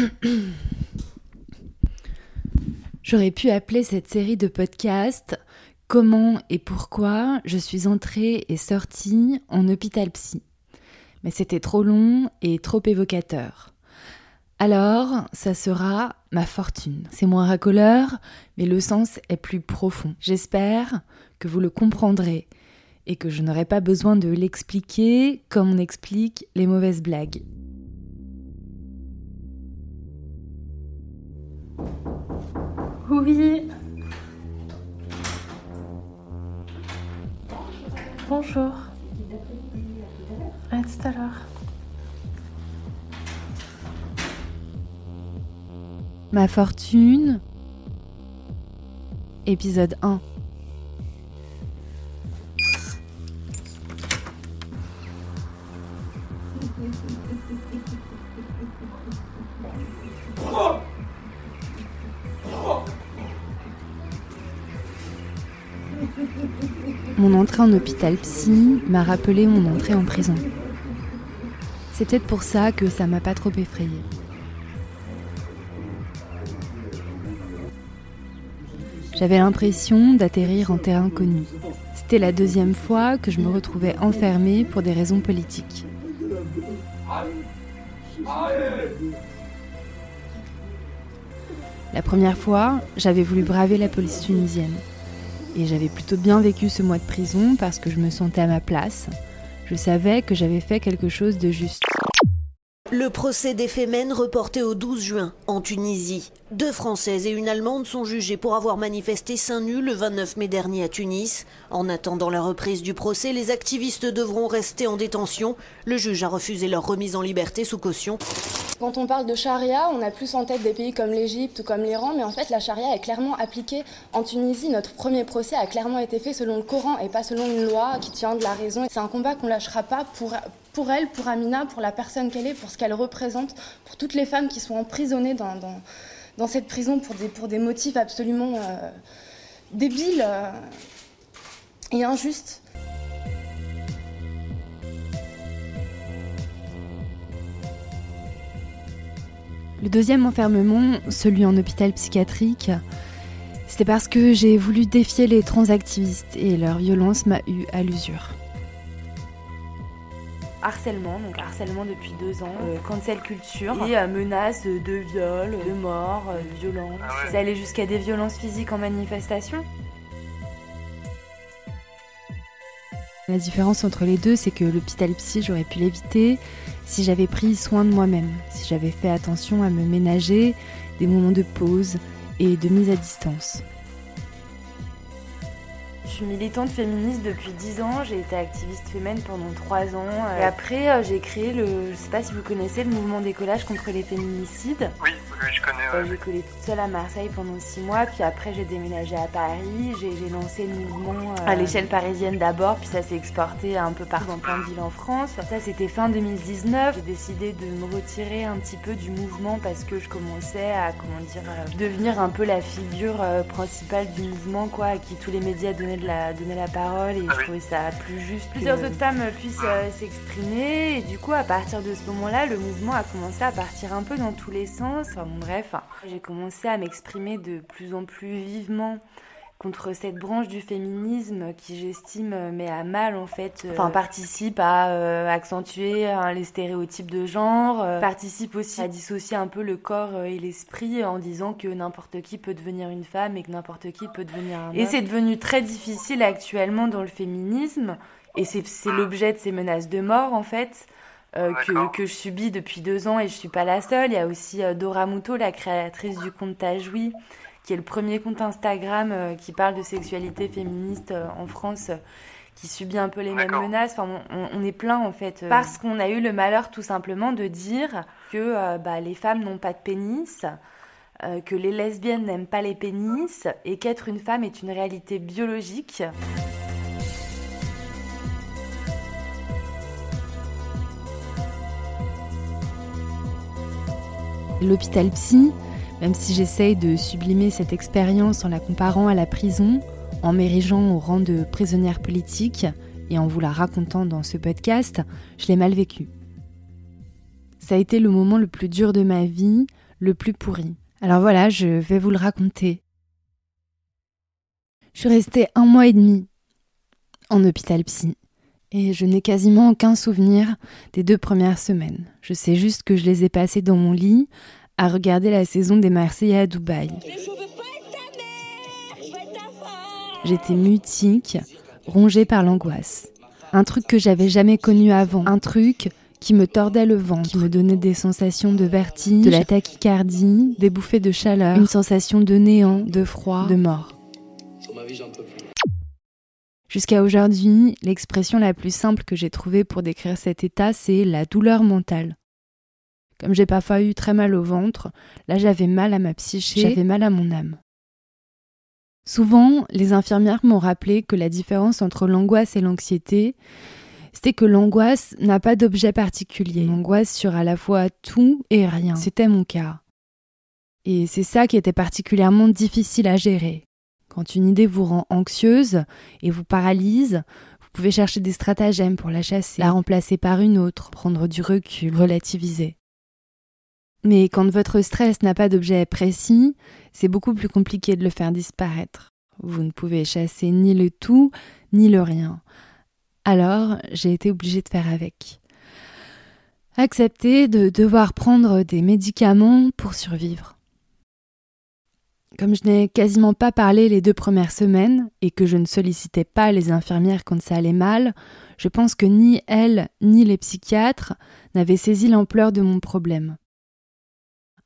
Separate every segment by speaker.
Speaker 1: J'aurais pu appeler cette série de podcasts Comment et pourquoi je suis entrée et sortie en hôpital psy. Mais c'était trop long et trop évocateur. Alors, ça sera ma fortune. C'est moins racoleur, mais le sens est plus profond. J'espère que vous le comprendrez et que je n'aurai pas besoin de l'expliquer comme on explique les mauvaises blagues.
Speaker 2: Oui. Bonjour. À tout à l'heure.
Speaker 1: Ma fortune. Épisode 1. En hôpital psy m'a rappelé mon entrée en prison. C'est peut-être pour ça que ça m'a pas trop effrayée. J'avais l'impression d'atterrir en terrain connu. C'était la deuxième fois que je me retrouvais enfermée pour des raisons politiques. La première fois, j'avais voulu braver la police tunisienne. Et j'avais plutôt bien vécu ce mois de prison parce que je me sentais à ma place. Je savais que j'avais fait quelque chose de juste.
Speaker 3: Le procès des reporté au 12 juin en Tunisie. Deux Françaises et une Allemande sont jugées pour avoir manifesté seins nus le 29 mai dernier à Tunis. En attendant la reprise du procès, les activistes devront rester en détention. Le juge a refusé leur remise en liberté sous caution.
Speaker 4: Quand on parle de charia, on a plus en tête des pays comme l'Égypte ou comme l'Iran, mais en fait la charia est clairement appliquée en Tunisie. Notre premier procès a clairement été fait selon le Coran et pas selon une loi qui tient de la raison. C'est un combat qu'on lâchera pas pour, elle, pour Amina, pour la personne qu'elle est, pour ce qu'elle représente, pour toutes les femmes qui sont emprisonnées dans, cette prison pour des, pour des motifs absolument euh, débiles euh, et injustes.
Speaker 1: Le deuxième enfermement, celui en hôpital psychiatrique, c'était parce que j'ai voulu défier les transactivistes et leur violence m'a eu à l'usure.
Speaker 5: Harcèlement, donc harcèlement depuis deux ans, euh, cancel culture et euh, menaces de viol, de mort, euh, de violence. Ça allait jusqu'à des violences physiques en manifestation.
Speaker 1: La différence entre les deux, c'est que l'hôpital psy, j'aurais pu l'éviter si j'avais pris soin de moi-même, si j'avais fait attention à me ménager des moments de pause et de mise à distance.
Speaker 5: Je suis militante féministe depuis 10 ans, j'ai été activiste féminine pendant 3 ans. Et après, euh, j'ai créé le, je sais pas si vous connaissez, le mouvement d'écolage contre les féminicides.
Speaker 6: Oui, oui, je connais.
Speaker 5: Euh, j'ai collé toute seule à Marseille pendant 6 mois, puis après j'ai déménagé à Paris, j'ai lancé le mouvement euh, à l'échelle parisienne d'abord, puis ça s'est exporté un peu partout dans plein de villes en France. Ça c'était fin 2019, j'ai décidé de me retirer un petit peu du mouvement parce que je commençais à, comment dire, devenir un peu la figure principale du mouvement, quoi, à qui tous les médias donnaient de la, donner la parole et
Speaker 6: Ah
Speaker 5: je
Speaker 6: oui.
Speaker 5: trouvais ça plus juste. Plusieurs autres femmes puissent euh, s'exprimer et du coup à partir de ce moment-là, le mouvement a commencé à partir un peu dans tous les sens. Enfin bon bref, j'ai commencé à m'exprimer de plus en plus vivement contre cette branche du féminisme qui j'estime euh, met à mal en fait euh, enfin participe à euh, accentuer hein, les stéréotypes de genre euh, participe aussi à dissocier un peu le corps et l'esprit en disant que n'importe qui peut devenir une femme et que n'importe qui peut devenir un et c'est devenu très difficile actuellement dans le féminisme et c'est l'objet de ces menaces de mort en fait euh, que, que je subis depuis deux ans et je suis pas la seule. Il y a aussi euh, Dora Muto, la créatrice du compte Tajoui, qui est le premier compte Instagram euh, qui parle de sexualité féministe euh, en France, euh, qui subit un peu les mêmes menaces. Enfin, on, on- on est plein en fait. euh, parce qu'on a eu le malheur tout simplement de dire que euh, bah, les femmes n'ont pas de pénis. euh, que les lesbiennes n'aiment pas les pénis et qu'être une femme est une réalité biologique.
Speaker 1: L'hôpital psy, même si j'essaye de sublimer cette expérience en la comparant à la prison, en m'érigeant au rang de prisonnière politique et en vous la racontant dans ce podcast, je l'ai mal vécu. Ça a été le moment le plus dur de ma vie, le plus pourri. Alors voilà, je vais vous le raconter. Je suis restée un mois et demi en hôpital psy et je n'ai quasiment aucun souvenir des deux premières semaines. Je sais juste que je les ai passées dans mon lit à regarder la saison des Marseillais à Dubaï. J'étais mutique, rongée par l'angoisse. Un truc que j'avais jamais connu avant, un truc qui me tordait le ventre, qui me donnait des sensations de vertige, de la tachycardie, des bouffées de chaleur, une sensation de néant, de froid, de mort. Jusqu'à aujourd'hui, l'expression la plus simple que j'ai trouvée pour décrire cet état, c'est la douleur mentale. Comme j'ai parfois eu très mal au ventre, là j'avais mal à ma psyché, j'avais mal à mon âme. Souvent, les infirmières m'ont rappelé que la différence entre l'angoisse et l'anxiété, c'était que l'angoisse n'a pas d'objet particulier. L'angoisse sur à la fois tout et rien. C'était mon cas. Et c'est ça qui était particulièrement difficile à gérer. Quand une idée vous rend anxieuse et vous paralyse, vous pouvez chercher des stratagèmes pour la chasser, la remplacer par une autre, prendre du recul, relativiser. Mais quand votre stress n'a pas d'objet précis, c'est beaucoup plus compliqué de le faire disparaître. Vous ne pouvez chasser ni le tout, ni le rien. Alors, j'ai été obligée de faire avec. Accepter de devoir prendre des médicaments pour survivre. Comme je n'ai quasiment pas parlé les deux premières semaines et que je ne sollicitais pas les infirmières quand ça allait mal, je pense que ni elles ni les psychiatres n'avaient saisi l'ampleur de mon problème.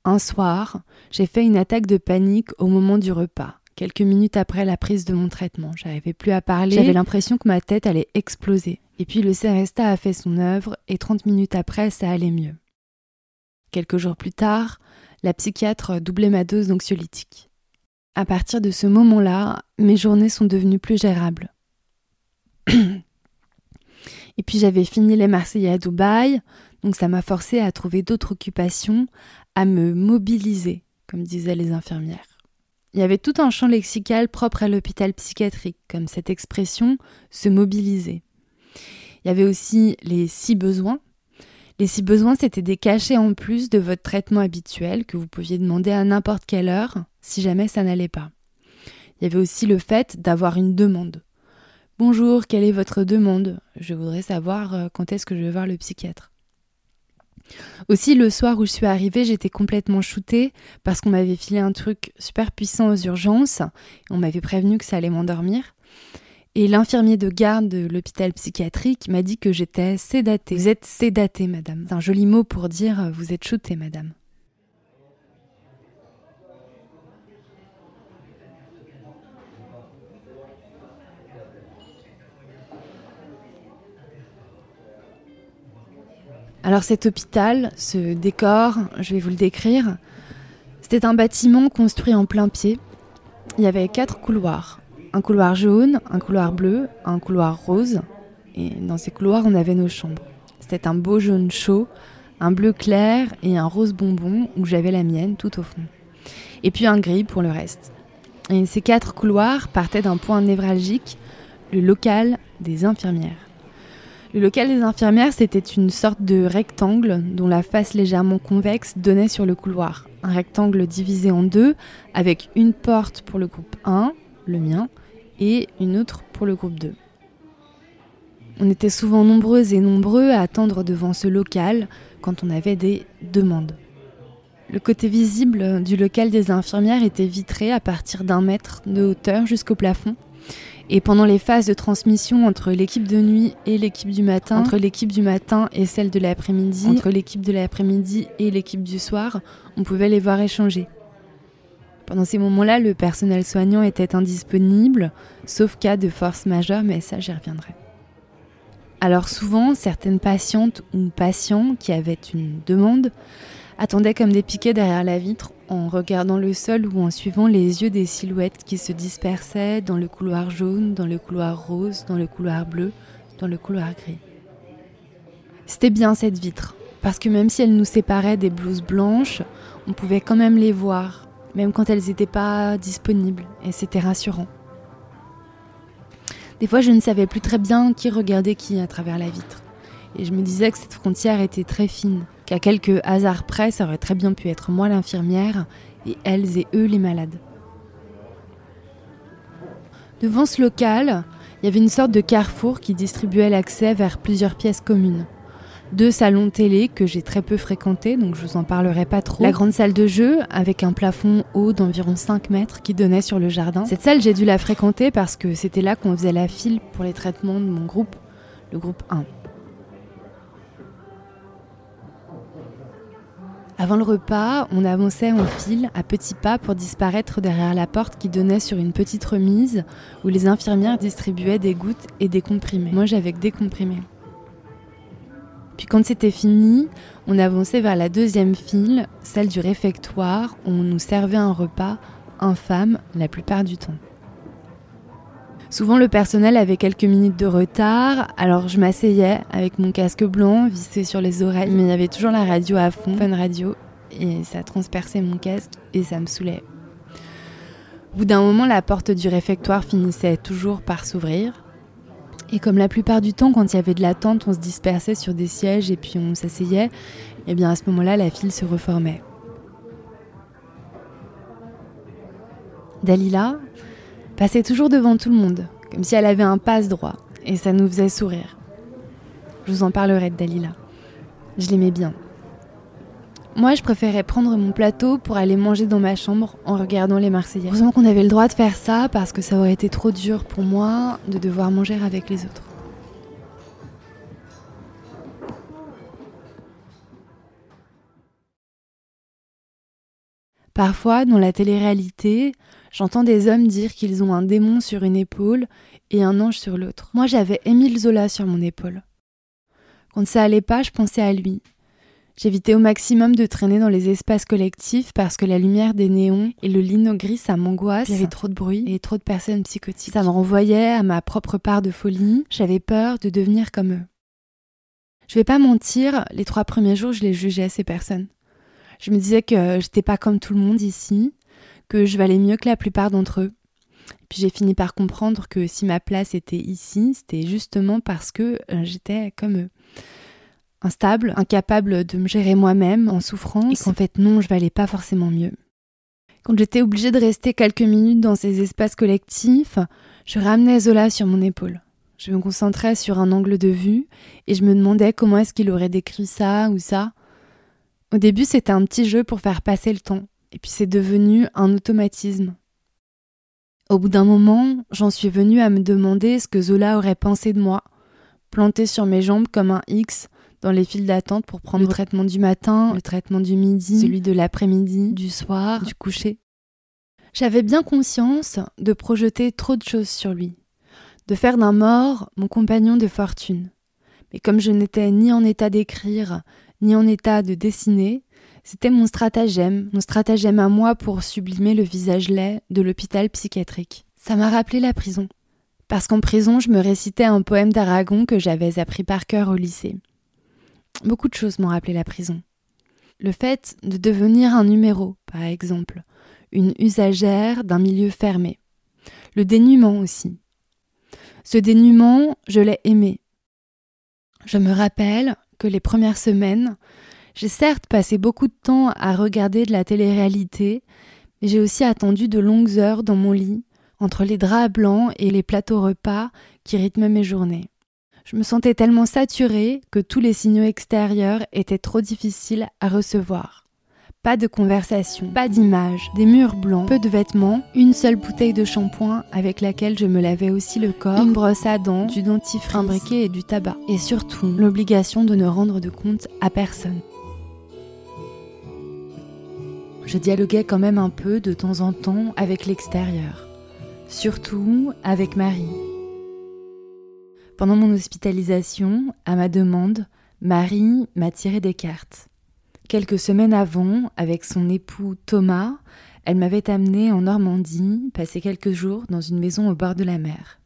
Speaker 1: Un soir, j'ai fait une attaque de panique au moment du repas, quelques minutes après la prise de mon traitement. J'arrivais plus à parler, j'avais l'impression que ma tête allait exploser. Et puis le Seresta a fait son œuvre et 30 minutes après, ça allait mieux. Quelques jours plus tard, la psychiatre doublait ma dose d'anxiolytique. À partir de ce moment-là, mes journées sont devenues plus gérables. et puis j'avais fini les Marseillais à Dubaï, donc ça m'a forcé à trouver d'autres occupations, à me mobiliser, comme disaient les infirmières. Il y avait tout un champ lexical propre à l'hôpital psychiatrique, comme cette expression se mobiliser. Il y avait aussi les six besoins. Les six besoins, c'était des cachets en plus de votre traitement habituel que vous pouviez demander à n'importe quelle heure si jamais ça n'allait pas. Il y avait aussi le fait d'avoir une demande. Bonjour, quelle est votre demande? Je voudrais savoir euh, quand est-ce que je vais voir le psychiatre? Aussi, le soir où je suis arrivée, j'étais complètement shootée parce qu'on m'avait filé un truc super puissant aux urgences. On m'avait prévenu que ça allait m'endormir. Et l'infirmier de garde de l'hôpital psychiatrique m'a dit que j'étais sédatée. Vous êtes sédatée, madame. C'est un joli mot pour dire euh, vous êtes shootée, madame. Alors cet hôpital, ce décor, je vais vous le décrire. C'était un bâtiment construit en plein pied. Il y avait quatre couloirs. Un couloir jaune, un couloir bleu, un couloir rose. Et dans ces couloirs, on avait nos chambres. C'était un beau jaune chaud, un bleu clair et un rose bonbon où j'avais la mienne tout au fond. Et puis un gris pour le reste. Et ces quatre couloirs partaient d'un point névralgique, le local des infirmières. Le local des infirmières, c'était une sorte de rectangle dont la face légèrement convexe donnait sur le couloir. Un rectangle divisé en deux, avec une porte pour le groupe 1, le mien, et une autre pour le groupe 2. On était souvent nombreuses et nombreux à attendre devant ce local quand on avait des demandes. Le côté visible du local des infirmières était vitré à partir d'un mètre de hauteur jusqu'au plafond, et pendant les phases de transmission entre l'équipe de nuit et l'équipe du matin, entre l'équipe du matin et celle de l'après-midi, entre l'équipe de l'après-midi et l'équipe du soir, on pouvait les voir échanger. Pendant ces moments-là, le personnel soignant était indisponible, sauf cas de force majeure, mais ça j'y reviendrai. Alors souvent, certaines patientes ou patients qui avaient une demande attendaient comme des piquets derrière la vitre en regardant le sol ou en suivant les yeux des silhouettes qui se dispersaient dans le couloir jaune, dans le couloir rose, dans le couloir bleu, dans le couloir gris. C'était bien cette vitre, parce que même si elle nous séparait des blouses blanches, on pouvait quand même les voir, même quand elles n'étaient pas disponibles, et c'était rassurant. Des fois, je ne savais plus très bien qui regardait qui à travers la vitre, et je me disais que cette frontière était très fine, qu'à quelques hasards près, ça aurait très bien pu être moi l'infirmière et elles et eux les malades. Devant ce local, il y avait une sorte de carrefour qui distribuait l'accès vers plusieurs pièces communes. Deux salons télé que j'ai très peu fréquentés, donc je vous en parlerai pas trop. La grande salle de jeu avec un plafond haut d'environ 5 mètres qui donnait sur le jardin. Cette salle, j'ai dû la fréquenter parce que c'était là qu'on faisait la file pour les traitements de mon groupe, le groupe 1. Avant le repas, on avançait en file à petits pas pour disparaître derrière la porte qui donnait sur une petite remise où les infirmières distribuaient des gouttes et des comprimés. Moi j'avais que des comprimés. Puis quand c'était fini, on avançait vers la deuxième file, celle du réfectoire, où on nous servait un repas infâme la plupart du temps. Souvent le personnel avait quelques minutes de retard, alors je m'asseyais avec mon casque blanc vissé sur les oreilles, mais il y avait toujours la radio à fond, fun radio, et ça transperçait mon casque et ça me saoulait. Au bout d'un moment, la porte du réfectoire finissait toujours par s'ouvrir. Et comme la plupart du temps, quand il y avait de l'attente, on se dispersait sur des sièges et puis on s'asseyait, et eh bien à ce moment-là, la file se reformait. Dalila, passait toujours devant tout le monde, comme si elle avait un passe-droit, et ça nous faisait sourire. Je vous en parlerai de Dalila. Je l'aimais bien. Moi, je préférais prendre mon plateau pour aller manger dans ma chambre en regardant les Marseillais. Heureusement qu'on avait le droit de faire ça parce que ça aurait été trop dur pour moi de devoir manger avec les autres. Parfois, dans la télé-réalité, j'entends des hommes dire qu'ils ont un démon sur une épaule et un ange sur l'autre. Moi, j'avais Émile Zola sur mon épaule. Quand ça allait pas, je pensais à lui. J'évitais au maximum de traîner dans les espaces collectifs parce que la lumière des néons et le lino gris, ça m'angoisse. Il y avait trop de bruit et trop de personnes psychotiques. Ça me renvoyait à ma propre part de folie. J'avais peur de devenir comme eux. Je vais pas mentir, les trois premiers jours, je les jugeais, ces personnes. Je me disais que j'étais pas comme tout le monde ici, que je valais mieux que la plupart d'entre eux. Puis j'ai fini par comprendre que si ma place était ici, c'était justement parce que euh, j'étais comme eux. Instable, incapable de me gérer moi-même, en souffrance, et qu'en fait non, je valais pas forcément mieux. Quand j'étais obligée de rester quelques minutes dans ces espaces collectifs, je ramenais Zola sur mon épaule. Je me concentrais sur un angle de vue et je me demandais comment est-ce qu'il aurait décrit ça ou ça. Au début, c'était un petit jeu pour faire passer le temps, et puis c'est devenu un automatisme. Au bout d'un moment, j'en suis venue à me demander ce que Zola aurait pensé de moi, planté sur mes jambes comme un X dans les files d'attente pour prendre le traitement du matin, le traitement du midi, celui de l'après-midi, du soir, du coucher. J'avais bien conscience de projeter trop de choses sur lui, de faire d'un mort mon compagnon de fortune. Mais comme je n'étais ni en état d'écrire, ni en état de dessiner, c'était mon stratagème, mon stratagème à moi pour sublimer le visage laid de l'hôpital psychiatrique. Ça m'a rappelé la prison. Parce qu'en prison, je me récitais un poème d'Aragon que j'avais appris par cœur au lycée. Beaucoup de choses m'ont rappelé la prison. Le fait de devenir un numéro, par exemple, une usagère d'un milieu fermé. Le dénuement aussi. Ce dénuement, je l'ai aimé. Je me rappelle que les premières semaines, j'ai certes passé beaucoup de temps à regarder de la télé-réalité, mais j'ai aussi attendu de longues heures dans mon lit, entre les draps blancs et les plateaux repas qui rythment mes journées. Je me sentais tellement saturée que tous les signaux extérieurs étaient trop difficiles à recevoir. Pas de conversation, pas d'image, des murs blancs, peu de vêtements, une seule bouteille de shampoing avec laquelle je me lavais aussi le corps, une brosse à dents, du dentifrice, un et du tabac. Et surtout, l'obligation de ne rendre de compte à personne. Je dialoguais quand même un peu de temps en temps avec l'extérieur, surtout avec Marie. Pendant mon hospitalisation, à ma demande, Marie m'a tiré des cartes. Quelques semaines avant, avec son époux Thomas, elle m'avait amenée en Normandie, passer quelques jours dans une maison au bord de la mer.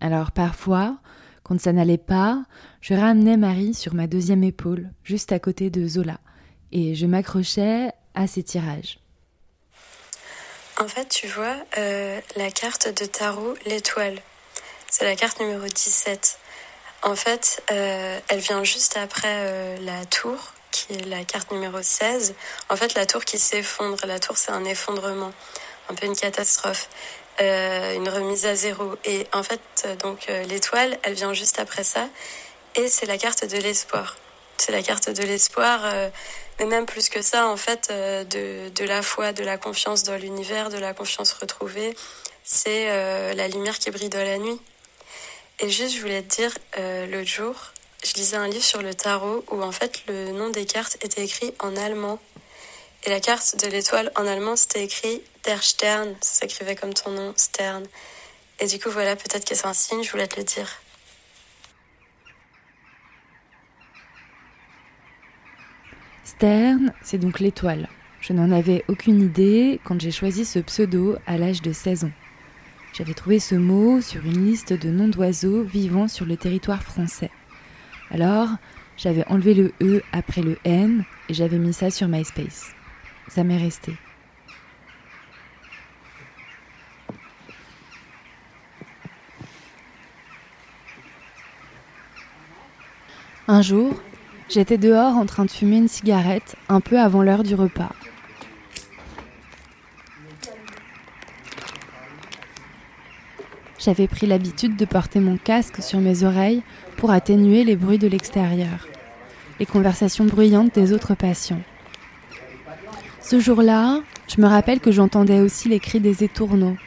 Speaker 1: Alors parfois, quand ça n'allait pas, je ramenais Marie sur ma deuxième épaule, juste à côté de Zola, et je m'accrochais à ses tirages.
Speaker 6: En fait, tu vois, euh, la carte de tarot, l'étoile, c'est la carte numéro 17. En fait, euh, elle vient juste après euh, la tour qui est la carte numéro 16. En fait, la tour qui s'effondre. La tour, c'est un effondrement, un peu une catastrophe, euh, une remise à zéro. Et en fait, donc euh, l'étoile, elle vient juste après ça. Et c'est la carte de l'espoir. C'est la carte de l'espoir, euh, mais même plus que ça, en fait, euh, de, de la foi, de la confiance dans l'univers, de la confiance retrouvée. C'est euh, la lumière qui brille dans la nuit. Et juste, je voulais te dire, euh, l'autre jour, je lisais un livre sur le tarot où en fait le nom des cartes était écrit en allemand. Et la carte de l'étoile en allemand, c'était écrit Der Stern. Ça s'écrivait comme ton nom, Stern. Et du coup, voilà, peut-être que c'est un signe, je voulais te le dire.
Speaker 1: Stern, c'est donc l'étoile. Je n'en avais aucune idée quand j'ai choisi ce pseudo à l'âge de 16 ans. J'avais trouvé ce mot sur une liste de noms d'oiseaux vivant sur le territoire français. Alors, j'avais enlevé le E après le N et j'avais mis ça sur MySpace. Ça m'est resté. Un jour, j'étais dehors en train de fumer une cigarette un peu avant l'heure du repas. J'avais pris l'habitude de porter mon casque sur mes oreilles pour atténuer les bruits de l'extérieur, les conversations bruyantes des autres patients. Ce jour-là, je me rappelle que j'entendais aussi les cris des étourneaux.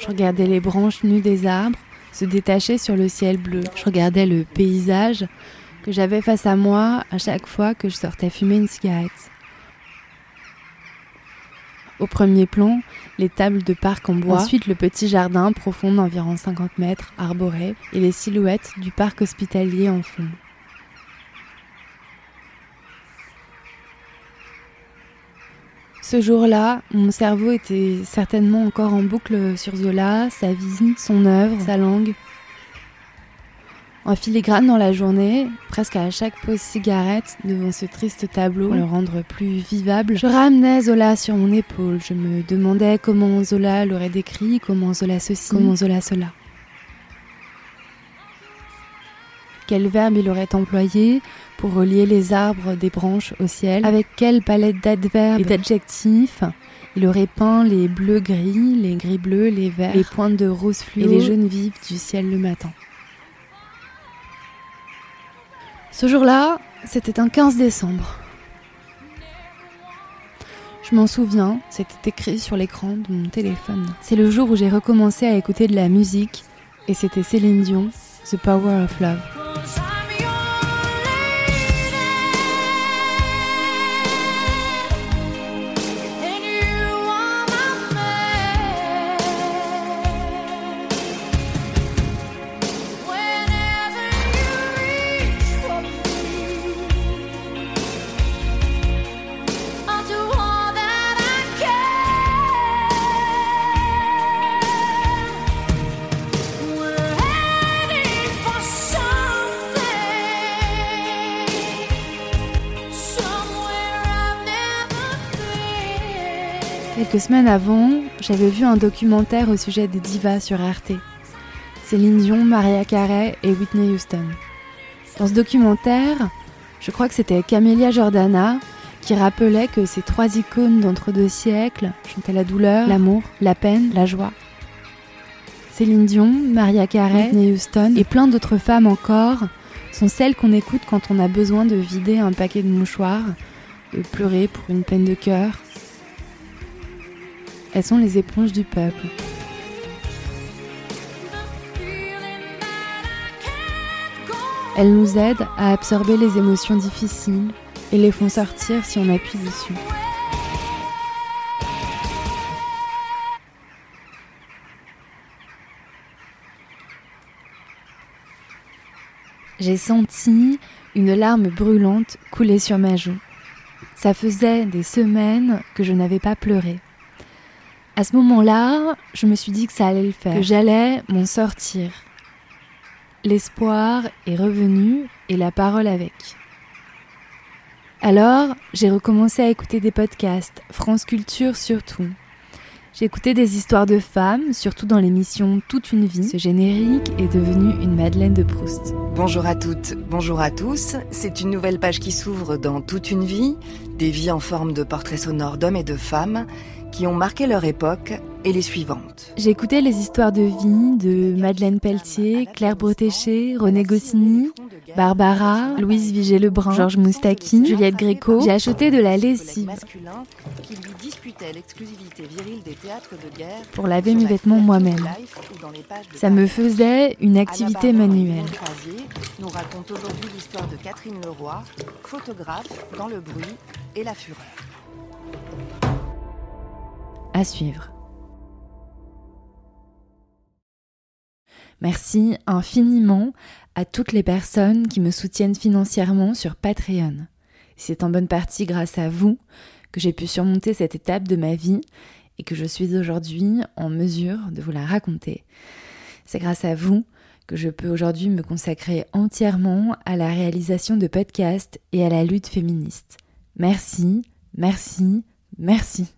Speaker 1: Je regardais les branches nues des arbres se détacher sur le ciel bleu. Je regardais le paysage que j'avais face à moi à chaque fois que je sortais fumer une cigarette. Au premier plan, les tables de parc en bois, ensuite le petit jardin profond d'environ 50 mètres, arboré, et les silhouettes du parc hospitalier en fond. Ce jour-là, mon cerveau était certainement encore en boucle sur Zola, sa vie, son œuvre, sa langue. En filigrane dans la journée, presque à chaque pause cigarette, devant ce triste tableau, pour le rendre plus vivable, je ramenais Zola sur mon épaule. Je me demandais comment Zola l'aurait décrit, comment Zola ceci, comment Zola cela. Quel verbe il aurait employé pour relier les arbres des branches au ciel? Avec quelle palette d'adverbes et d'adjectifs il aurait peint les bleus gris, les gris bleus, les verts, les pointes de rose fluo et les jaunes vives du ciel le matin? Ce jour-là, c'était un 15 décembre. Je m'en souviens, c'était écrit sur l'écran de mon téléphone. C'est le jour où j'ai recommencé à écouter de la musique et c'était Céline Dion, The Power of Love. Quelques semaines avant, j'avais vu un documentaire au sujet des divas sur Arte. Céline Dion, Maria Carey et Whitney Houston. Dans ce documentaire, je crois que c'était Camélia Jordana qui rappelait que ces trois icônes d'entre-deux siècles chantaient la douleur, l'amour, la peine, la joie. Céline Dion, Maria Carey, Whitney Houston et plein d'autres femmes encore sont celles qu'on écoute quand on a besoin de vider un paquet de mouchoirs, de pleurer pour une peine de cœur, elles sont les éponges du peuple. Elles nous aident à absorber les émotions difficiles et les font sortir si on appuie dessus. J'ai senti une larme brûlante couler sur ma joue. Ça faisait des semaines que je n'avais pas pleuré. À ce moment-là, je me suis dit que ça allait le faire, que j'allais m'en sortir. L'espoir est revenu et la parole avec. Alors, j'ai recommencé à écouter des podcasts, France Culture surtout. J'ai écouté des histoires de femmes, surtout dans l'émission Toute une vie. Ce générique est devenu une Madeleine de Proust.
Speaker 7: Bonjour à toutes, bonjour à tous. C'est une nouvelle page qui s'ouvre dans Toute une vie, des vies en forme de portraits sonores d'hommes et de femmes qui ont marqué leur époque et les suivantes.
Speaker 1: J'ai écouté les histoires de vie de Madeleine Pelletier, Claire Bretéché, René Goscinny, Barbara, Louise Vigée-Lebrun, Georges Moustaki, Juliette Gréco. J'ai acheté de la lessive pour laver mes vêtements moi-même. Ça me faisait une activité manuelle.
Speaker 7: nous raconte aujourd'hui l'histoire de Catherine Leroy, photographe dans le bruit et la fureur.
Speaker 1: Suivre. Merci infiniment à toutes les personnes qui me soutiennent financièrement sur Patreon. C'est en bonne partie grâce à vous que j'ai pu surmonter cette étape de ma vie et que je suis aujourd'hui en mesure de vous la raconter. C'est grâce à vous que je peux aujourd'hui me consacrer entièrement à la réalisation de podcasts et à la lutte féministe. Merci, merci, merci.